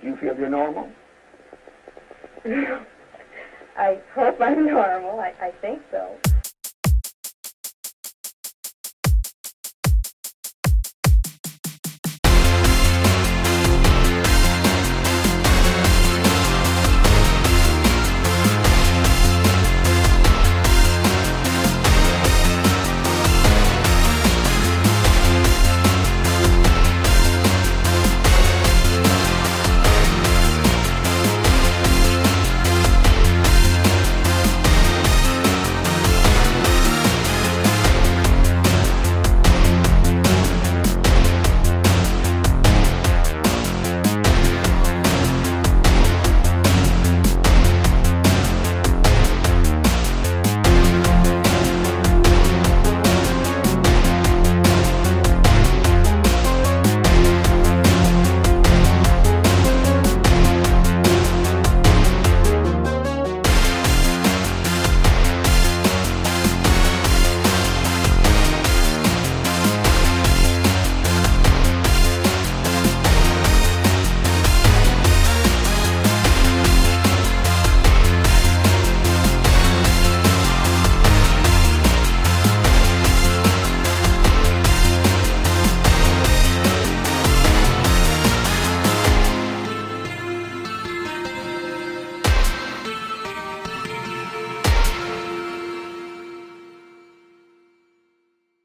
Do you feel you're normal? I hope I'm normal. I, I think so.